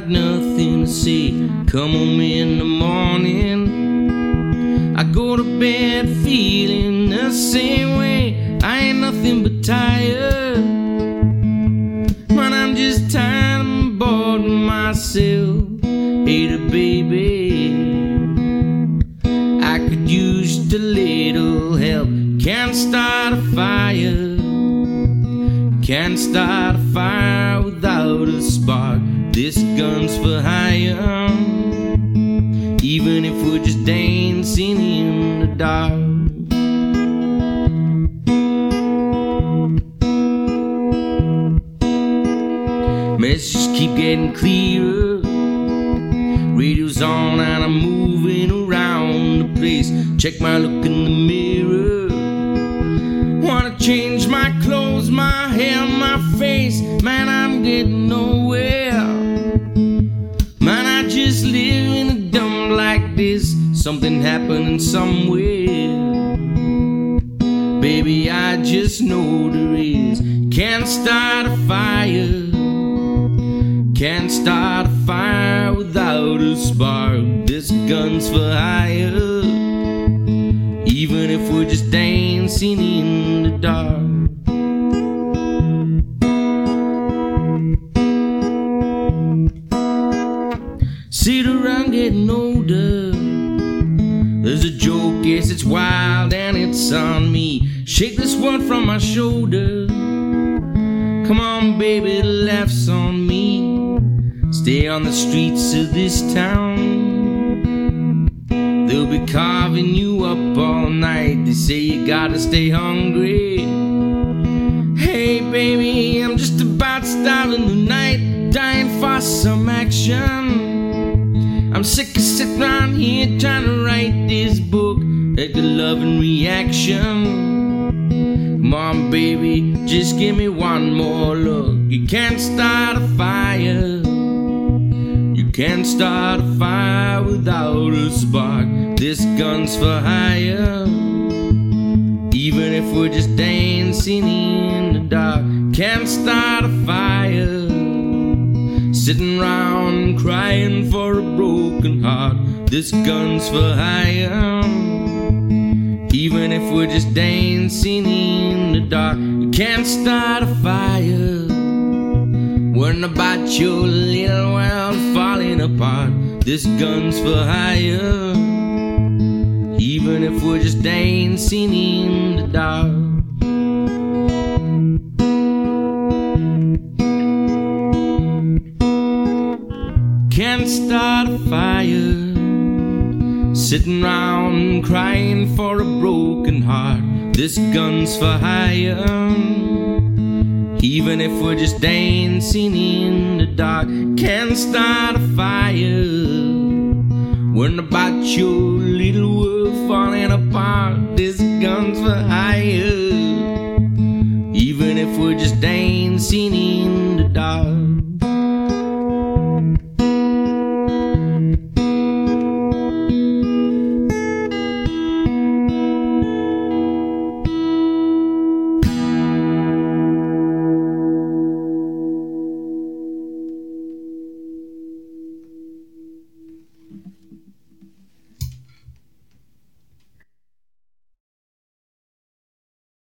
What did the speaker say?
got nothing to say. Come home in the morning. I go to bed feeling the same way. I ain't nothing but tired. Man, I'm just tired and bored myself. Hey, the baby. I could use a little help. Can't start a fire. Can't start a fire without a spark. This gun's for hire. Even if we're just dancing in the dark. Messages keep getting clearer. Radio's on and I'm moving around the place. Check my look in the mirror. Wanna change my clothes, my hair, my face. Man, I'm getting nowhere. Man, I just live in a dump like this. Something happening somewhere. Baby, I just know there is. Can't start a fire. Can't start a fire without a spark. This gun's for hire. Even if we're just dancing in the dark. Getting older. There's a joke, yes, it's wild and it's on me. Shake this one from my shoulder. Come on, baby, the laughs on me. Stay on the streets of this town. They'll be carving you up all night. They say you gotta stay hungry. Hey, baby, I'm just about starving the night, dying for some action. I'm sick of sitting around here trying to write this book, like a loving reaction. Come on, baby, just give me one more look. You can't start a fire. You can't start a fire without a spark. This gun's for hire. Even if we're just dancing in the dark, can't start a fire. Sitting round crying for a broken heart. This gun's for hire. Even if we're just dancing in the dark, you can't start a fire. Worrying about your little world falling apart. This gun's for hire. Even if we're just dancing in the dark. Can't start a fire. Sitting round crying for a broken heart. This gun's for hire. Even if we're just dancing in the dark, can't start a fire. Worrying about your little world falling apart. This gun's for hire. Even if we're just dancing